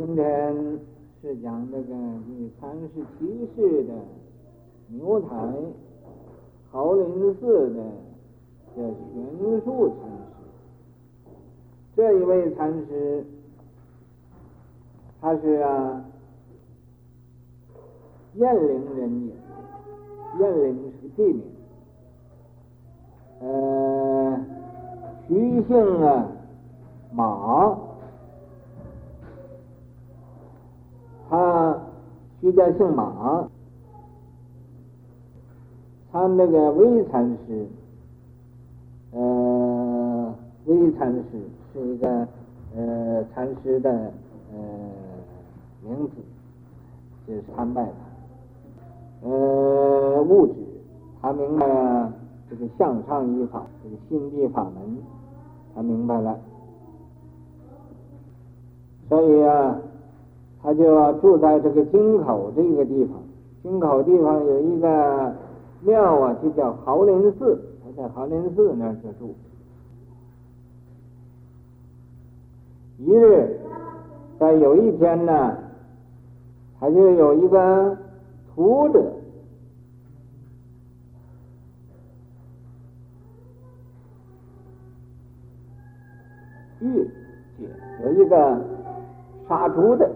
今天是讲这个第三十七世的牛台豪林寺的这玄树禅师。这一位禅师，他是啊，雁陵人也。雁陵是个地名。呃，徐姓啊，马。他徐家姓马，他那个微禅师，呃，微禅师是一个呃禅师的呃名字，就是参拜他。呃，悟知他明白了这个向上依法，这个心地法门，他明白了，所以啊。他就住在这个京口这个地方，京口地方有一个庙啊，就叫豪林寺。他在豪林寺那儿就住。一日，在有一天呢，他就有一个徒者，玉姐有一个杀猪的。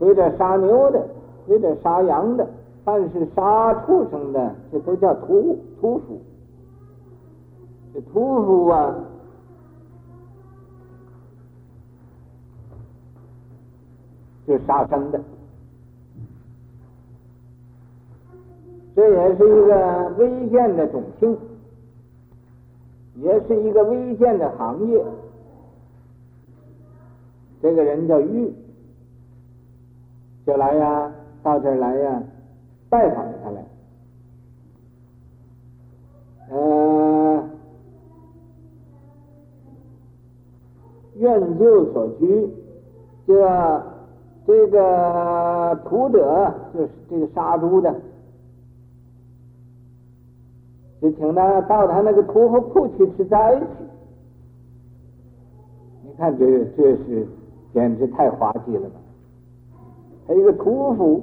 或者杀牛的，或者杀羊的，凡是杀畜生的，这都叫屠屠夫。这屠夫啊，就杀生的，这也是一个危险的种姓，也是一个危险的行业。这个人叫玉。就来呀，到这儿来呀，拜访他来。呃，愿就所居，这这个屠者就是这个杀猪的，就请他到他那个屠户铺去吃斋去。你看这这是简直太滑稽了吧！还有一个屠夫，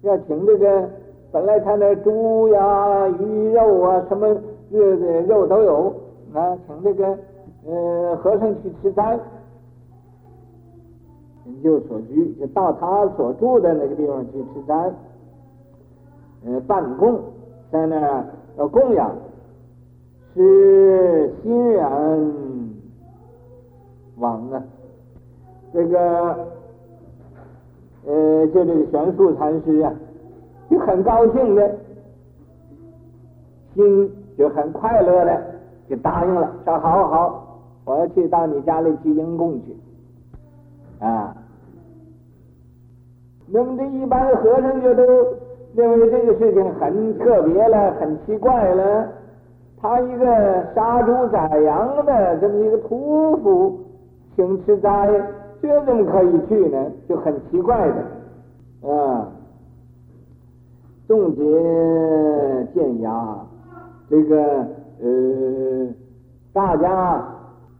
要请这个，本来他那猪呀、鱼肉啊，什么这个肉都有啊，请这个呃和尚去吃斋，人就所居，就到他所住的那个地方去吃斋，呃，办供，在那儿要供养，是欣然往啊，这个。呃，就这个玄素禅师啊，就很高兴的，心就很快乐的，就答应了，说好好，我要去到你家里去迎供去，啊。那么这一般和尚就都认为这个事情很特别了，很奇怪了。他一个杀猪宰羊的这么一个屠夫，请吃斋。这怎么可以去呢？就很奇怪的啊！众结见牙，这个呃，大家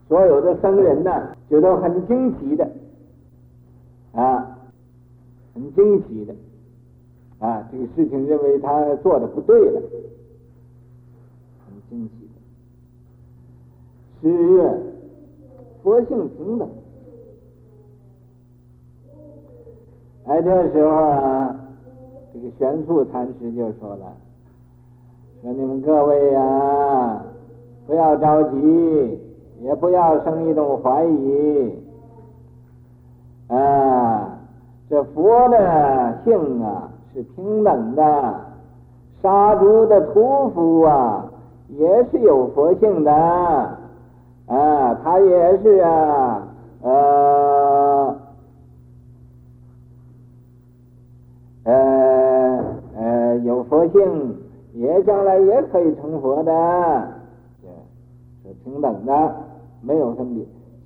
所有的僧人呢，觉得很惊奇的啊，很惊奇的啊！这个事情认为他做的不对了，很惊奇的。十月，佛性平等。哎，这时候啊，这个玄素禅师就说了：“说你们各位呀、啊，不要着急，也不要生一种怀疑。啊，这佛的性啊是平等的，杀猪的屠夫啊也是有佛性的，啊，他也是啊，呃。”呃呃，有佛性，也将来也可以成佛的，是平等的，没有分别，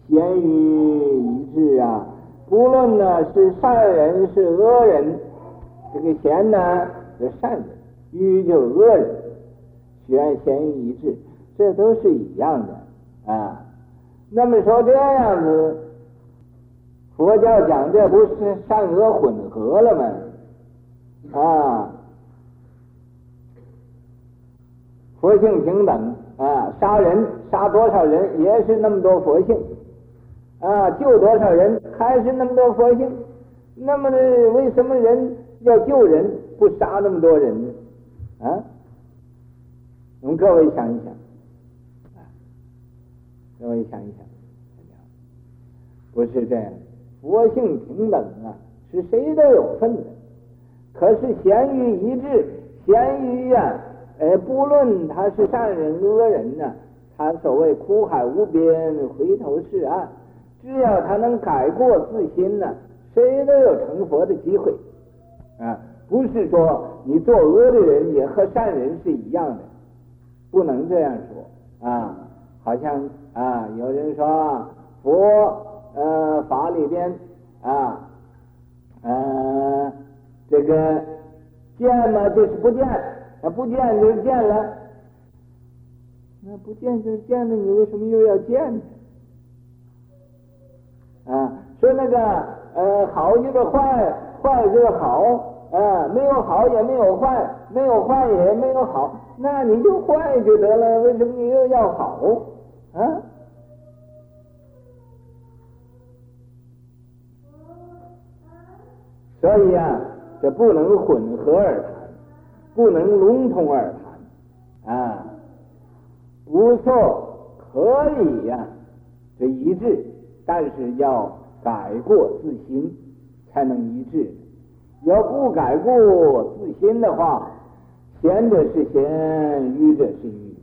贤愚一致啊。不论呢是善人是恶人，这个贤呢是善人，愚就是恶人，贤贤愚一致，这都是一样的啊。那么说这样子，佛教讲这不是善恶混合了吗？啊，佛性平等啊，杀人杀多少人也是那么多佛性啊，救多少人还是那么多佛性。那么呢，为什么人要救人不杀那么多人呢？啊，我们各位想一想，各位想一想，不是这样。佛性平等啊，是谁都有份的。可是咸鱼一致，咸鱼呀，呃，不论他是善人恶人呢，他所谓苦海无边，回头是岸，只要他能改过自新呢，谁都有成佛的机会啊。不是说你作恶的人也和善人是一样的，不能这样说啊。好像啊，有人说佛。呃，法里边啊，呃，这个见嘛就是不见，啊不见就是见了，那不见就是见了，你为什么又要见呢？啊，说那个呃好就是坏，坏就是好，啊没有好也没有坏，没有坏也没有好，那你就坏就得了，为什么你又要好啊？所以啊，这不能混合而谈，不能笼统而谈啊。不错，可以呀、这一致，但是要改过自新，才能一致。要不改过自新的话，贤者是贤，愚者是愚，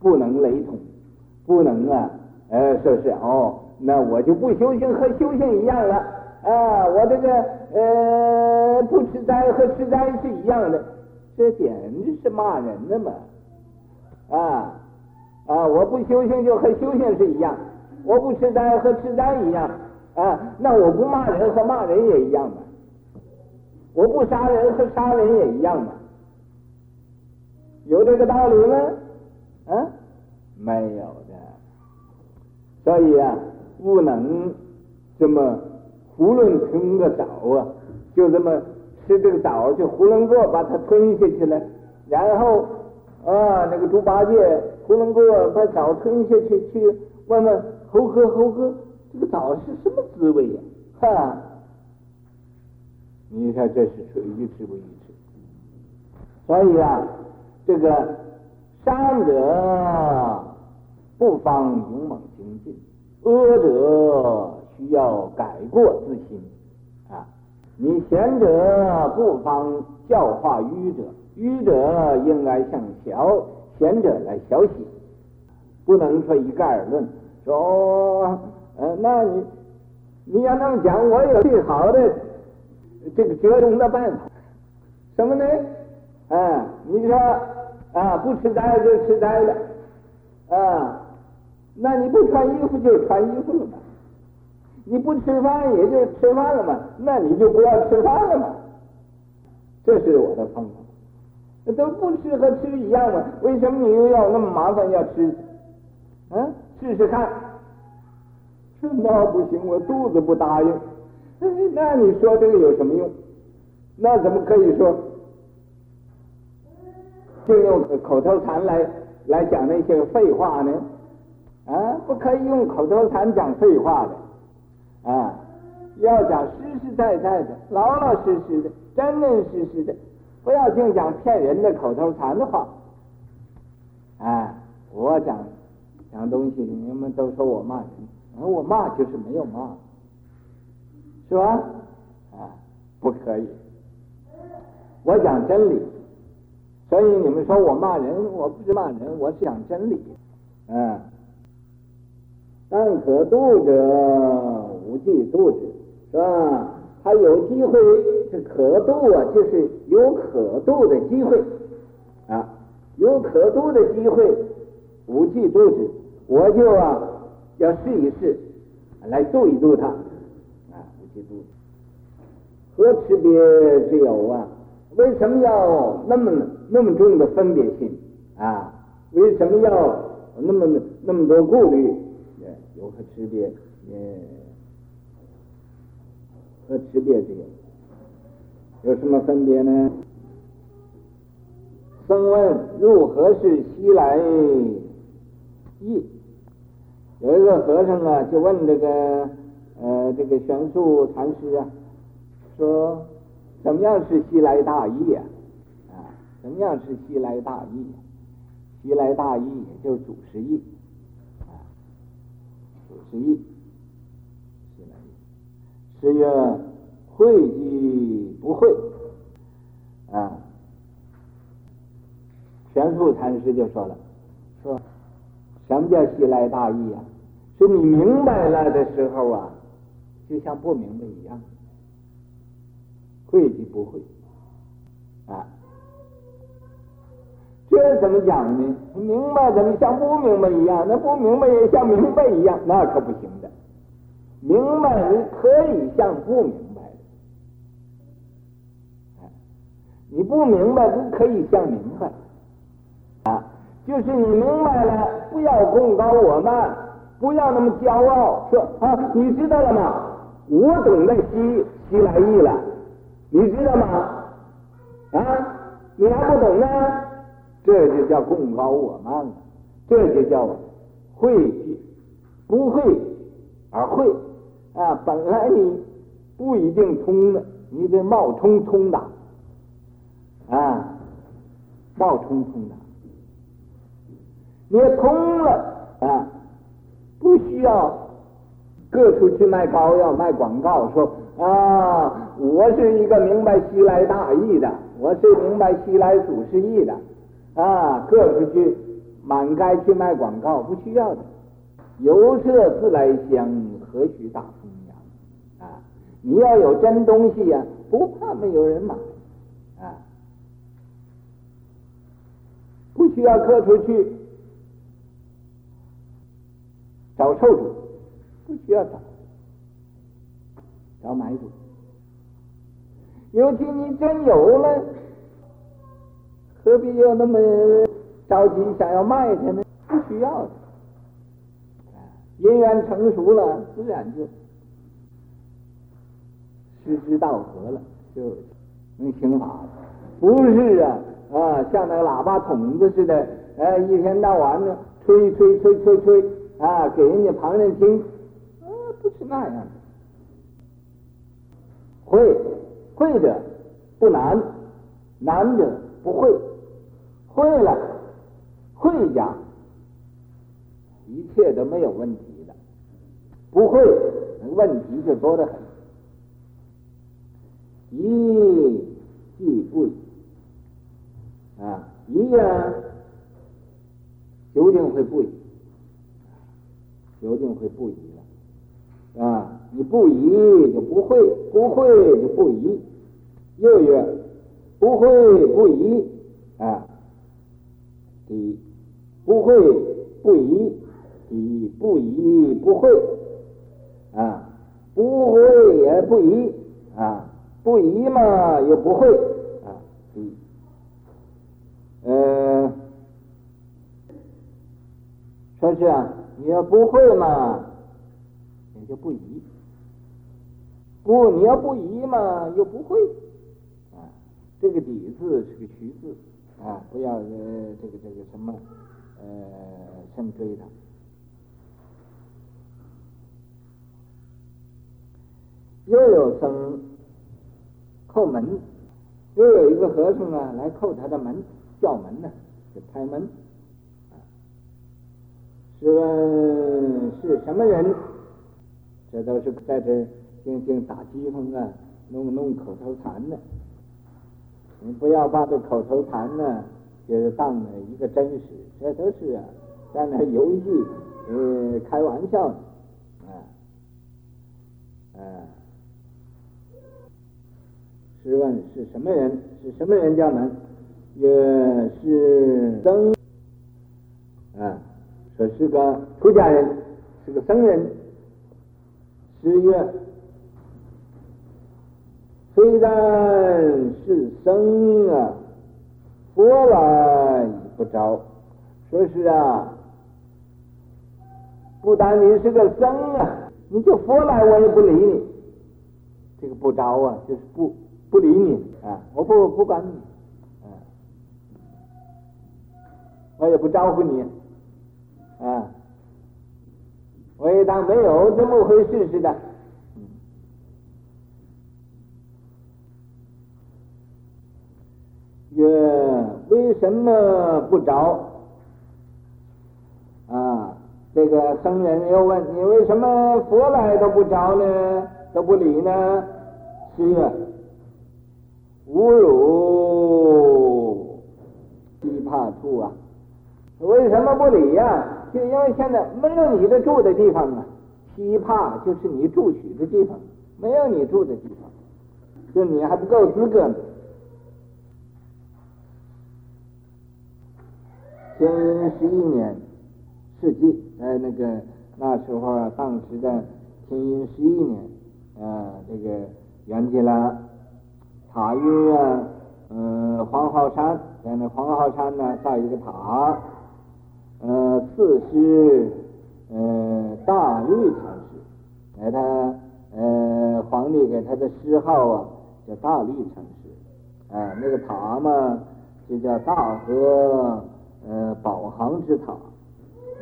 不能雷同，不能啊，呃，说是哦，那我就不修行，和修行一样了啊，我这个。呃，不吃斋和吃斋是一样的，这简直是骂人的嘛！啊啊，我不修行就和修行是一样，我不吃斋和吃斋一样啊，那我不骂人和骂人也一样嘛，我不杀人和杀人也一样嘛，有这个道理吗？啊，没有的，所以啊，不能这么。囫囵吞个枣啊，就这么吃这个枣，就囫囵个把它吞下去了。然后啊，那个猪八戒囫囵个把枣吞下去，去问问猴哥，猴哥，这个枣是什么滋味呀？哈，你看这是属于愚痴不愚痴？所以啊，这个善者不妨勇猛精进，恶者。需要改过自新啊！你贤者不妨教化愚者，愚者应该向小贤者来学习，不能说一概而论。说，呃，那你你要那么讲，我有最好的这个折中的办法，什么呢？啊，你说啊，不吃斋就吃斋了，啊，那你不穿衣服就穿衣服了吧？你不吃饭也就吃饭了嘛，那你就不要吃饭了嘛。这是我的方法。那都不吃和吃一样嘛，为什么你又要那么麻烦要吃？啊，试试看。那不行，我肚子不答应。那你说这个有什么用？那怎么可以说就用口头禅来来讲那些废话呢？啊，不可以用口头禅讲废话的。啊，要讲实实在在的、老老实实的、真真实实的，不要净讲骗人的口头禅的话。啊，我讲讲东西，你们都说我骂人，而我骂就是没有骂，是吧？啊，不可以。我讲真理，所以你们说我骂人，我不是骂人，我是讲真理。嗯。但可度者。无计度之，是吧？他有机会，这可度啊，就是有可度的机会啊，有可度的机会，无计度之，我就啊要试一试，来度一度他啊，无计度。何差别之有啊？为什么要那么那么重的分别心啊？为什么要那么那么多顾虑？有何区别？也。和区别之有，有什么分别呢？僧问如何是西来意？有一个和尚啊，就问这个呃这个玄素禅师啊，说怎么样是西来大意啊？啊，怎么样是西来大意？西来大意也就是祖师意，祖师意，西来意，是曰会即不会啊。玄素禅师就说了，说什么叫西来大意啊？是你明白了的时候啊，就像不明白一样，会即不会啊。这怎么讲呢？明白怎么像不明白一样？那不明白也像明白一样，那可不行的。明白你可以像不明白的，你不明白不可以像明白。啊，就是你明白了，不要贡高我慢，不要那么骄傲，说啊，你知道了吗？我懂得西西来意了，你知道吗？啊，你还不懂呢？这就叫贡高我慢了，这就叫会不会而会啊！本来你不一定通的，你得冒充通达啊，冒充通达。你通了啊，不需要各处去卖膏药、卖广告，说啊，我是一个明白西来大意的，我是明白西来祖师意的啊，各出去满街去卖广告，不需要的。油色自来香，何须大风扬啊？你要有真东西呀、不怕没有人买啊，不需要各出去。找臭主，不需要找，找买主。尤其你真有了，何必要那么着急？想要卖它呢？不需要的，因缘成熟了，自然就失之道合了，就能听法了。不是啊啊，像那个喇叭筒子似的，哎，一天到晚的吹吹吹吹吹。吹啊，给人家旁人听，啊，不是那样的。会会者不难，难者不会。会了，会讲，一切都没有问题的。不会，问题就多得很。疑即不疑，啊，疑呀，究竟会不疑。究竟会不疑了啊！你不疑就不会，不会就不疑。又曰不会不疑啊，第一不会不疑，第一不疑不会啊，不会也不疑啊，不疑嘛又不会啊，第一呃，说是啊。你要不会嘛，也就不疑；不，你要不疑嘛，又不会。啊，这个“底”字是个虚字啊，不要呃这个这个什么呃深追他。又有僧叩门，又有一个和尚啊来叩他的门，叫门呢，就开门。试问是什么人？这都是在这静静打机锋啊，弄弄口头禅呢。你不要把这口头禅呢，就是当了一个真实，这都是啊，在那游戏，呃，开玩笑呢，啊，啊。试问是什么人？是什么人叫门？也是僧啊。说是个出家人，是个僧人。师曰：虽然是僧啊，佛来已不招。说是啊，不但你是个僧啊，你就佛来我也不理你。这个不招啊，就是不不理你啊，我不不管你，啊，我也不招呼你，啊，我也当没有这么回事似的。曰：为什么不着？啊，这个僧人又问你，为什么佛来都不着呢？都不理呢？是曰：吾汝悉帕处啊！为什么不理呀、就因为现在没有你的住的地方啊！悉帕就是你住取的地方，没有你住的地方，就你还不够资格呢。天阴十一年，世纪，在那个那时候啊，当时的天阴十一年，啊，这个圆寂了，塔于啊，嗯，黄浩山，在那黄浩山呢造一个塔，呃，赐师，呃，大律禅师，给他，呃，皇帝给他的谥号啊，叫大律禅师，啊，那个塔嘛，就叫大和。呃，宝行之塔，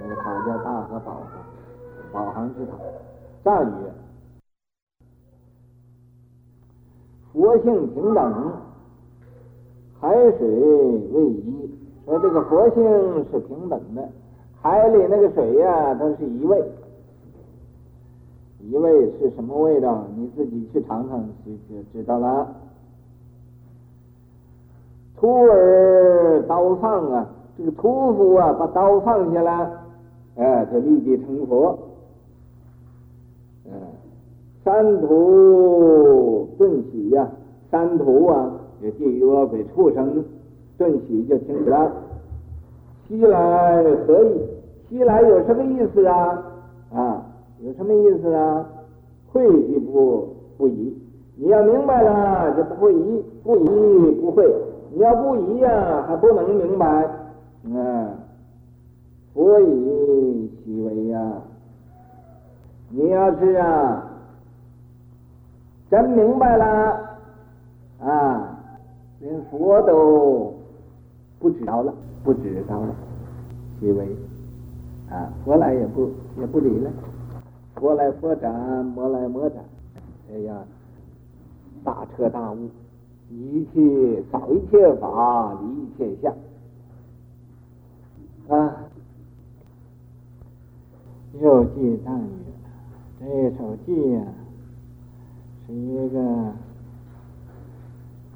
那个塔叫大和宝行，宝行之塔。赞曰：佛性平等，海水为一。说这个佛性是平等的，海里那个水呀、啊，都是一味。一味是什么味道？你自己去尝尝就就知道了。徒儿刀放啊！这个屠夫啊，把刀放下来，哎，就立即成佛。嗯，三途顿起呀，三途啊，也地狱恶鬼畜生，顿起就停止了。西来何意？西来有什么意思啊？啊，有什么意思啊？会即不不疑，你要明白了就不会疑，不疑不会。你要不疑呀，还不能明白。嗯，佛以其为呀！你要是啊，真明白了啊，连佛都不知道了，不知道了，其为啊，佛来也不也不理了，佛来佛斩，魔来魔斩，哎呀，大彻大悟，一切扫一切法，离一切相。啊，又记赞曰：这首记呀，是一个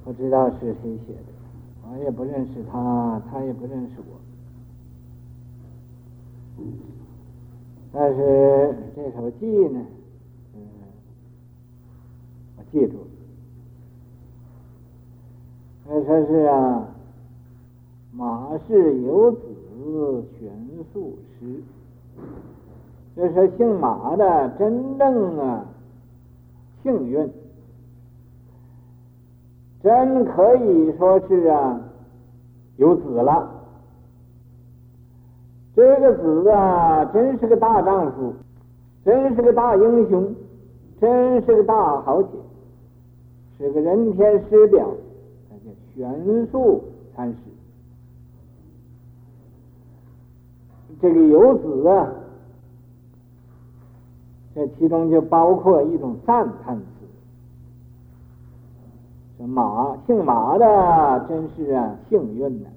不知道是谁写的，我也不认识他，他也不认识我。但是这首记呢，嗯，我记住了。他说是啊，马氏有子。玄素师，这是姓马的真正啊幸运，真可以说是啊有子了。这个子啊，真是个大丈夫，真是个大英雄，真是个大豪杰，是个人天师表，他叫玄素禅师。这个有子啊，这其中就包括一种赞叹词。这马姓马的真是啊幸运呢，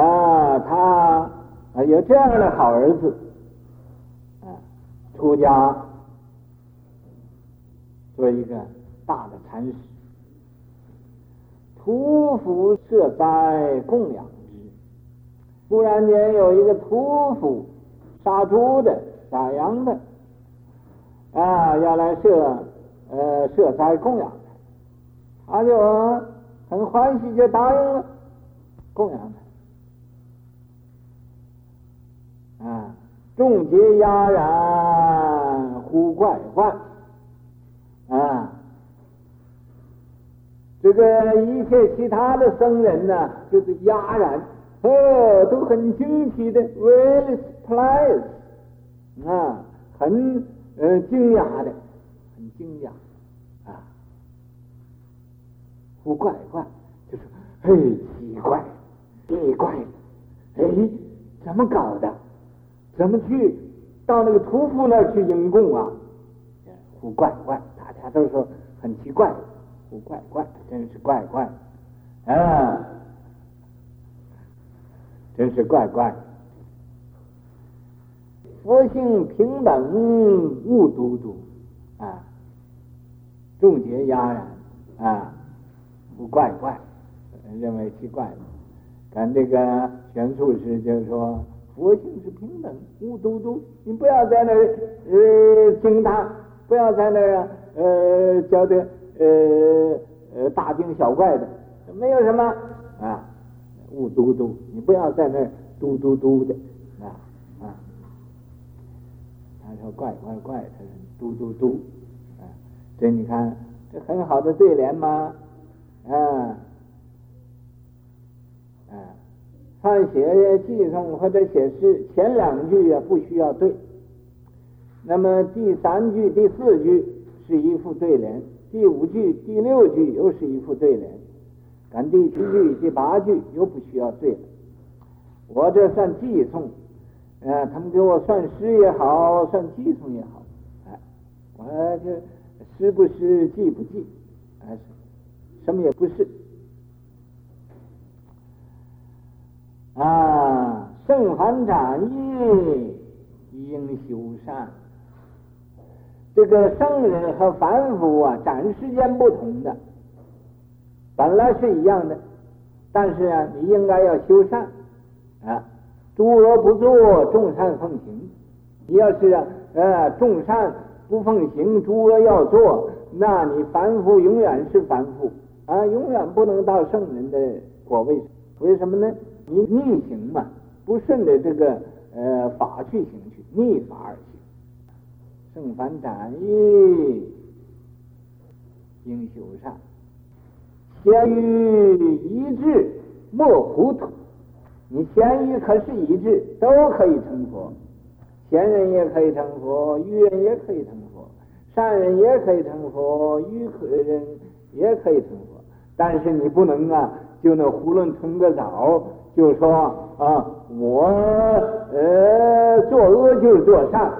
啊，他有这样的好儿子，啊，出家做一个大的禅师，屠夫设斋供养之。忽然间有一个屠夫杀猪的、杀羊的，啊，要来设呃设斋供养他，他就很欢喜，就答应了供养他。啊，众皆哑然，呼怪唤，啊，这个一切其他的僧人呢，就是哑然。哦，都很惊奇的，very surprised. 啊，很呃惊讶的，很惊讶，啊胡怪怪，就说：“嘿，奇怪，奇怪，哎，怎么搞的？怎么去到那个屠夫那儿去迎供啊？”胡怪怪，大家都说很奇怪，胡怪怪，真是怪怪，啊，真是怪怪。佛性平等，无独独，啊，众结鸦然，啊，不怪怪，认为奇怪。咱这个玄素师就是说，佛性是平等，无嘟嘟，你不要在那儿呃惊他，不要在那儿呃觉得呃呃大惊小怪的，没有什么啊，无独独，你不要在那儿嘟嘟嘟的啊啊。他说怪怪怪，他说嘟嘟嘟，啊，这你看这很好的对联吗？啊，啊，上写偈颂或者写诗，前两句啊不需要对，那么第三句、第四句是一副对联，第五句、第六句又是一副对联，赶第七句、第八句又不需要对了。我这算偈颂。啊，他们给我算诗也好，算偈颂也好，哎，我就诗不诗，偈不偈，哎，什么也不是。啊，圣凡展义，应修善。这个圣人和凡夫啊，展时间不同的，本来是一样的，但是啊，你应该要修善，啊。诸恶不作，众善奉行。你要是呃众善不奉行，诸恶要做，那你凡夫永远是凡夫啊，永远不能到圣人的果位。为什么呢？你逆行嘛，不顺着这个呃法去行去，逆法而行。圣凡展义，应修善。先于一致，莫糊涂。你贤愚可是一致，都可以成佛。贤人也可以成佛，愚人也可以成佛，善人也可以成佛，愚可人也可以成佛。但是你不能啊，就那囫囵吞个枣，就说啊，我呃做恶就是做善，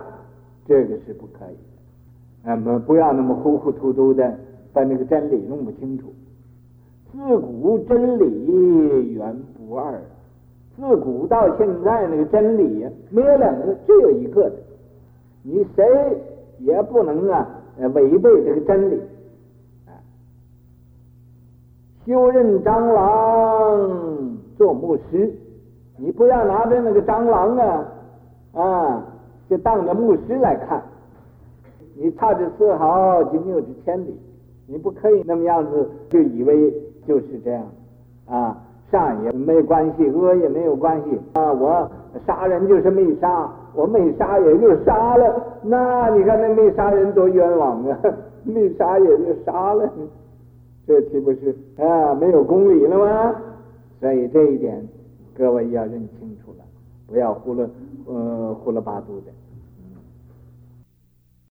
这个是不可以的。那么不要那么糊糊涂涂的把那个真理弄不清楚。自古真理原不二。自古到现在，那个真理没有两个，只有一个的。你谁也不能啊，违背这个真理。啊，修任蟑螂做牧师，你不要拿着那个蟑螂啊啊，就当着牧师来看。你差之丝毫，就谬之千里。你不可以那么样子，就以为就是这样啊。善也没关系，恶也没有关系啊！我杀人就是没杀，我没杀也就杀了。那你看那没杀人多冤枉啊！没杀也就杀了，这岂不是啊？没有公理了吗？所以这一点各位要认清楚了，不要胡了呃胡了八度的。